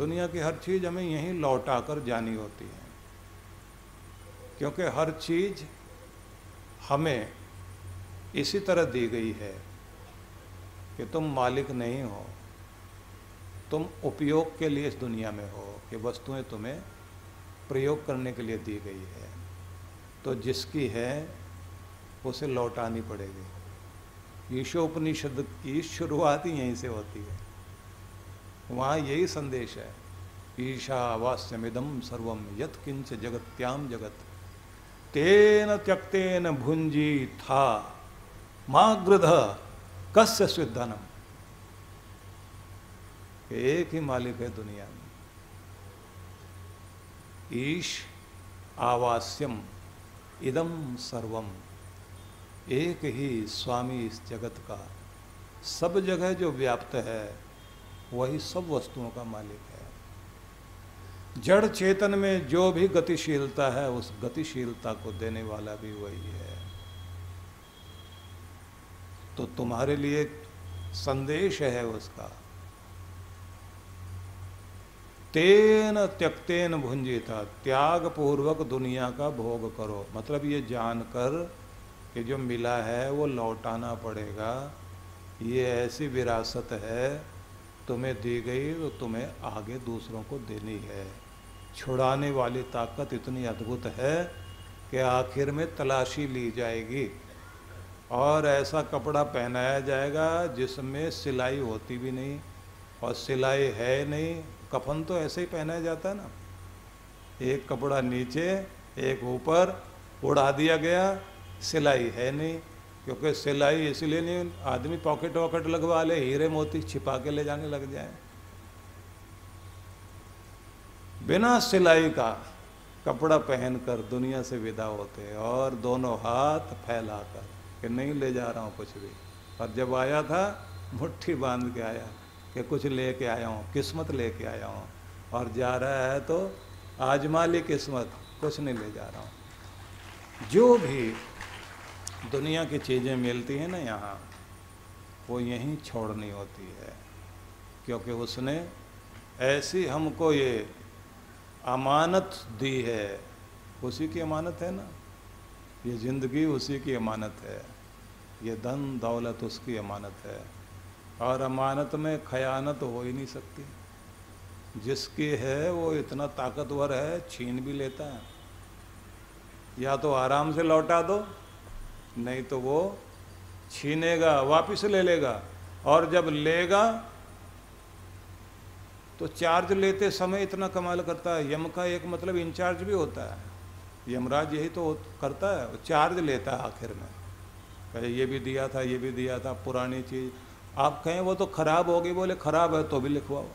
दुनिया की हर चीज़ हमें यहीं लौटा कर जानी होती है। क्योंकि हर चीज़ हमें इसी तरह दी गई है कि तुम मालिक नहीं हो, तुम उपयोग के लिए इस दुनिया में हो कि वस्तुएँ तुम्हें प्रयोग करने के लिए दी गई है। तो जिसकी है, उसे लौटानी पड़ेगी। ईशोपनिषद की शुरुआत ही यहीं से होती है। वहाँ यही संदेश है। ईशावास्यमिदम सर्वम यत किंच जगत्याम जगत। तेन त्यक्तेन भुंजी था। माग्रध कस्य स्विधनम एक ही मालिक है दुनिया में। ईश आवास्यम इदम सर्वम एक ही स्वामी इस जगत का। सब जगह जो व्याप्त है वही सब वस्तुओं का मालिक है। जड़ चेतन में जो भी गतिशीलता है, उस गतिशीलता को देने वाला भी वही है। तो तुम्हारे लिए संदेश है उसका। तेन त्यक्तेन भुंजिता त्याग पूर्वक दुनिया का भोग करो। मतलब ये जानकर कि जो मिला है, वो लौटाना पड़ेगा। ये ऐसी विरासत है तुम्हें दी गई तो तुम्हें आगे दूसरों को देनी है। छुड़ाने वाली ताकत इतनी अद्भुत है कि आखिर में तलाशी ली जाएगी। और ऐसा कपड़ा पहनाया जाएगा जिसमें सिलाई होती भी नहीं और सिलाई है नहीं। कफन तो ऐसे ही पहनाया जाता है ना। एक कपड़ा नीचे, एक ऊपर उड़ा दिया गया, सिलाई है नहीं। क्योंकि सिलाई इसलिए नहीं, आदमी पॉकेट वॉकेट लगवा ले, हीरे मोती छिपा के ले जाने लग जाए। बिना सिलाई का कपड़ा पहनकर दुनिया से विदा होते और दोनों हाथ फैलाकर कि नहीं ले जा रहा हूँ कुछ भी। और जब आया था, मुट्ठी बाँध के आया कि कुछ लेके आया हूँ, किस्मत लेके आया हूँ, और जा रहा है तो आजमा ली किस्मत, कुछ नहीं ले जा रहा हूँ। जो भी दुनिया की चीज़ें मिलती हैं ना यहाँ, वो यहीं छोड़नी होती है। क्योंकि उसने ऐसी हमको ये अमानत दी है। उसी की अमानत है ना? ये ज़िंदगी उसी की अमानत है। ये धन दौलत उसकी अमानत है। और अमानत में खयानत हो ही नहीं सकती। जिसकी है वो इतना ताकतवर है, छीन भी लेता है। या तो आराम से लौटा दो नहीं तो वो छीनेगा, वापिस ले लेगा। और जब लेगा तो चार्ज लेते समय इतना कमाल करता है। यम का एक मतलब इंचार्ज भी होता है। यमराज यही तो करता है। चार्ज लेता है आखिर में। कहे, ये भी दिया था, ये भी दिया था, पुरानी चीज़। आप कहें, वो तो ख़राब होगी बोले, ख़राब है तो भी लिखवाओ।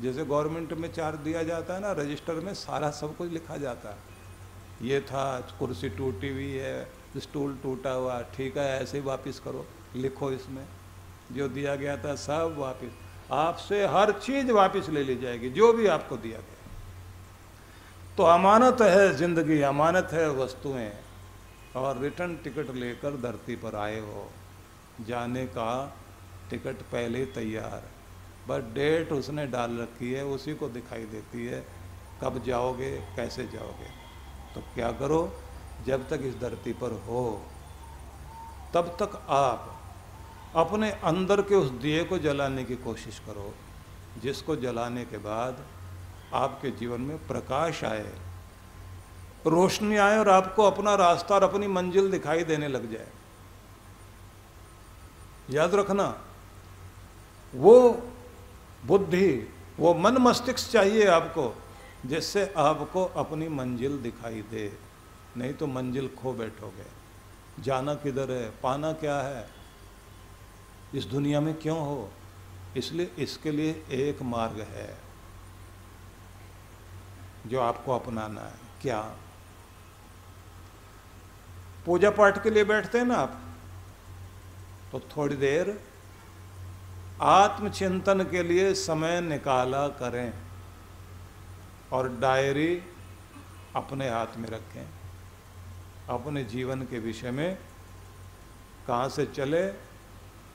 जैसे गवर्नमेंट में चार्ज दिया जाता है ना, रजिस्टर में सारा सब कुछ लिखा जाता है। ये था कुर्सी टूटी हुई है स्टूल टूटा हुआ, ठीक है, ऐसे ही वापस करो, लिखो इसमें। जो दिया गया था सब वापस। आपसे हर चीज़ वापस ले ली जाएगी, जो भी आपको दिया गया। तो अमानत है ज़िंदगी, अमानत है वस्तुएँ। और रिटर्न टिकट लेकर धरती पर आए हो। जाने का टिकट पहले तैयार। बस डेट उसने डाल रखी है, उसी को दिखाई देती है। कब जाओगे, कैसे जाओगे? तो क्या करो जब तक इस धरती पर हो, तब तक आप अपने अंदर के उस दिए को जलाने की कोशिश करो, जिसको जलाने के बाद आपके जीवन में प्रकाश आए, रोशनी आए और आपको अपना रास्ता और अपनी मंजिल दिखाई देने लग जाए। याद रखना, वो बुद्धि, वो मन मस्तिष्क चाहिए आपको, जिससे आपको अपनी मंजिल दिखाई दे। नहीं तो मंजिल खो बैठोगे। जाना किधर है, पाना क्या है? इस दुनिया में क्यों हो? इसलिए इसके लिए एक मार्ग है, जो आपको अपनाना है। क्या? पूजा पाठ के लिए बैठते हैं ना आप? तो थोड़ी देर आत्मचिंतन के लिए समय निकाला करें और डायरी अपने हाथ में रखें। अपने जीवन के विषय में कहाँ से चले,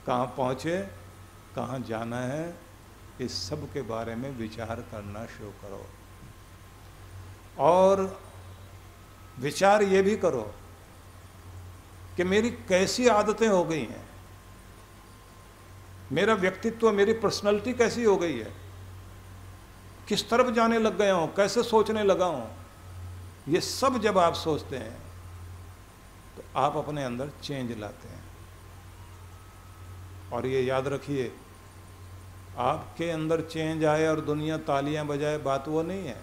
कहाँ पहुँचे, कहाँ जाना है, इस सब के बारे में विचार करना शुरू करो। और विचार ये भी करो कि मेरी कैसी आदतें हो गई हैं, मेरा व्यक्तित्व, मेरी पर्सनैलिटी कैसी हो गई है, किस तरफ़ जाने लग गया हूँ, कैसे सोचने लगा हूँ, ये सब जब आप सोचते हैं तो आप अपने अंदर चेंज लाते हैं। और ये याद रखिए, आपके अंदर चेंज आए और दुनिया तालियाँ बजाए, बात वो नहीं है।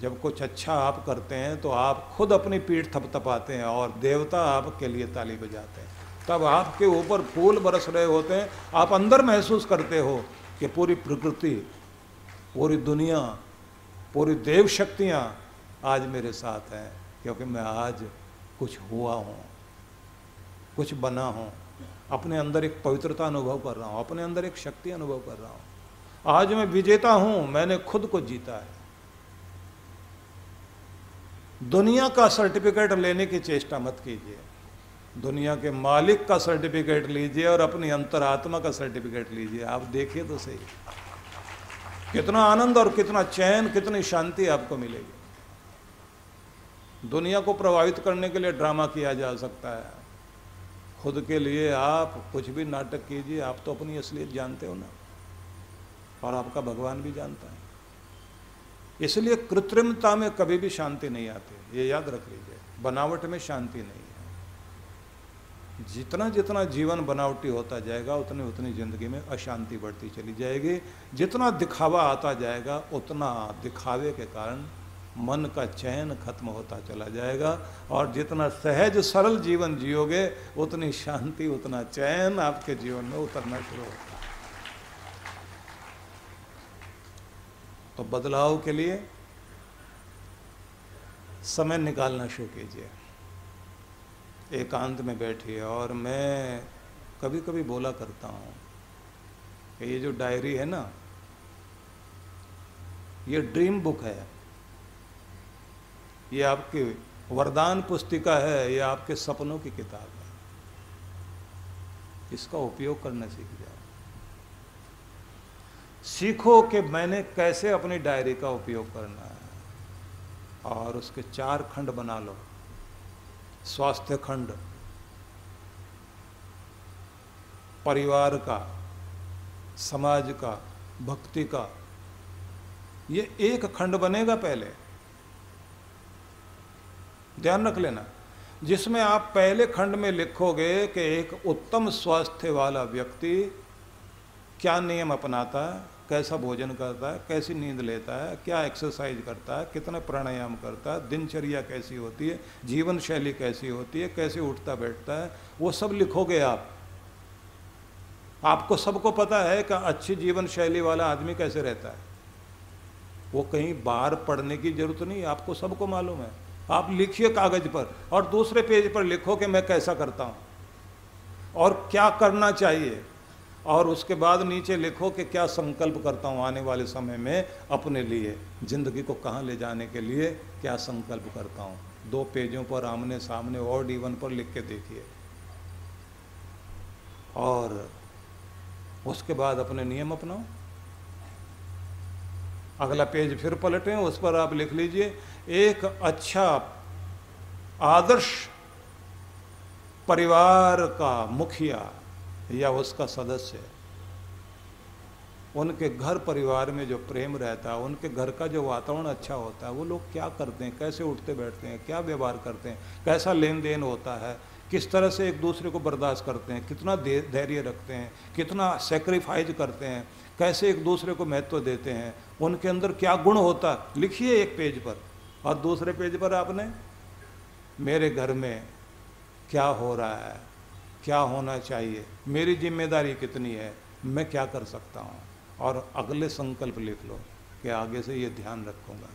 जब कुछ अच्छा आप करते हैं तो आप खुद अपनी पीठ थपथपाते हैं और देवता आपके लिए ताली बजाते हैं। तब आपके ऊपर फूल बरस रहे होते हैं। आप अंदर महसूस करते हो कि पूरी प्रकृति, पूरी दुनिया, पूरी देव शक्तियाँ आज मेरे साथ हैं। क्योंकि मैं आज कुछ हुआ हूँ, कुछ बना हूँ। अपने अंदर एक पवित्रता अनुभव कर रहा हूँ, अपने अंदर एक शक्ति अनुभव कर रहा हूँ। आज मैं विजेता हूँ, मैंने खुद को जीता है। दुनिया का सर्टिफिकेट लेने की चेष्टा मत कीजिए। दुनिया के मालिक का सर्टिफिकेट लीजिए और अपनी अंतरात्मा का सर्टिफिकेट लीजिए। आप देखिए तो सही। कितना आनंद और कितना चैन, कितनी शांति आपको मिलेगी। दुनिया को प्रभावित करने के लिए ड्रामा किया जा सकता है। खुद के लिए आप कुछ भी नाटक कीजिए, आप तो अपनी असलियत जानते हो ना। और आपका भगवान भी जानता है। इसलिए कृत्रिमता में कभी भी शांति नहीं आती। ये याद रख लीजिए, बनावट में शांति नहीं है। जितना जितना जीवन बनावटी होता जाएगा, उतनी उतनी ज़िंदगी में अशांति बढ़ती चली जाएगी। जितना दिखावा आता जाएगा, उतना दिखावे के कारण मन का चयन खत्म होता चला जाएगा और जितना सहज सरल जीवन जियोगे, उतनी शांति, उतना चयन आपके जीवन में उतरना शुरू होता तो बदलाव के लिए समय निकालना शुरू कीजिए। एकांत में बैठिए और मैं कभी कभी बोला करता हूँ, ये जो डायरी है ना, ये ड्रीम बुक है ये आपकी वरदान पुस्तिका है, ये आपके सपनों की किताब है। इसका उपयोग करना सीख जाओ। सीखो कि मैंने कैसे अपनी डायरी का उपयोग करना है और उसके चार खंड बना लो। स्वास्थ्य खंड, परिवार का, समाज का, भक्ति का, ये एक खंड बनेगा पहले। ध्यान रख लेना। जिसमें आप पहले खंड में लिखोगे कि एक उत्तम स्वास्थ्य वाला व्यक्ति क्या नियम अपनाता है, कैसा भोजन करता है, कैसी नींद लेता है, क्या एक्सरसाइज करता है, कितना प्राणायाम करता है, दिनचर्या कैसी होती है, जीवन शैली कैसी होती है, कैसे उठता बैठता है, वो सब लिखोगे आप। आपको सबको पता है कि अच्छी जीवन शैली वाला आदमी कैसे रहता है। वो कहीं बाहर पढ़ने की ज़रूरत नहीं, आपको सबको मालूम है। आप लिखिए कागज़ पर और दूसरे पेज पर लिखो कि मैं कैसा करता हूँ। और क्या करना चाहिए? और उसके बाद नीचे लिखो कि क्या संकल्प करता हूँ आने वाले समय में अपने लिए। ज़िंदगी को कहाँ ले जाने के लिए क्या संकल्प करता हूँ? दो पेजों पर आमने सामने और डीवन पर लिख के देखिए। और उसके बाद अपने नियम अपनाओ। अगला पेज फिर पलटें, उस पर आप लिख लीजिए। एक अच्छा आदर्श परिवार का मुखिया या उसका सदस्य, उनके घर परिवार में जो प्रेम रहता है उनके घर का जो वातावरण अच्छा होता है वो लोग क्या करते हैं? कैसे उठते बैठते हैं? क्या व्यवहार करते हैं? कैसा लेन देन होता है? किस तरह से एक दूसरे को बर्दाश्त करते हैं? कितना धैर्य रखते हैं? कितना सेक्रीफाइज करते हैं? कैसे एक दूसरे को महत्व देते हैं? उनके अंदर क्या गुण होता? लिखिए एक पेज पर। और दूसरे पेज पर आपने, मेरे घर में क्या हो रहा है, क्या होना चाहिए, मेरी ज़िम्मेदारी कितनी है, मैं क्या कर सकता हूँ? और अगले संकल्प लिख लो कि आगे से ये ध्यान रखूँगा।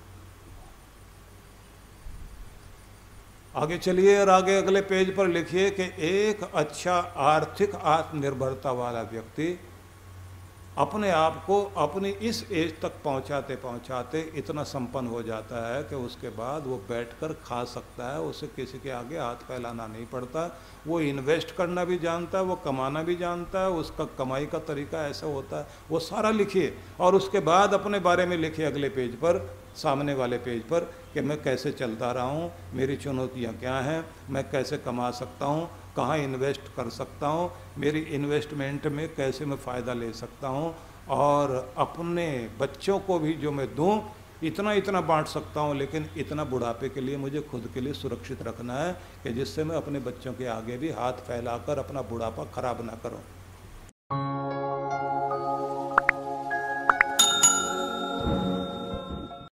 आगे चलिए और आगे अगले पेज पर लिखिए कि एक अच्छा आर्थिक आत्मनिर्भरता वाला व्यक्ति अपने आप को अपनी इस एज तक पहुंचाते पहुंचाते इतना संपन्न हो जाता है कि उसके बाद वो बैठकर खा सकता है, उसे किसी के आगे हाथ फैलाना नहीं पड़ता। वो इन्वेस्ट करना भी जानता है, वो कमाना भी जानता है, उसका कमाई का तरीका ऐसा होता है। वो सारा लिखिए और उसके बाद अपने बारे में लिखिए अगले पेज पर, सामने वाले पेज पर कि मैं कैसे चलता रहा हूँ, मेरी चुनौतियाँ क्या हैं, मैं कैसे कमा सकता हूँ कहाँ इन्वेस्ट कर सकता हूँ, मेरी इन्वेस्टमेंट में कैसे मैं फ़ायदा ले सकता हूँ और अपने बच्चों को भी जो मैं दूँ, इतना इतना बांट सकता हूँ, लेकिन इतना बुढ़ापे के लिए मुझे खुद के लिए सुरक्षित रखना है कि जिससे मैं अपने बच्चों के आगे भी हाथ फैलाकर अपना बुढ़ापा खराब ना करूँ।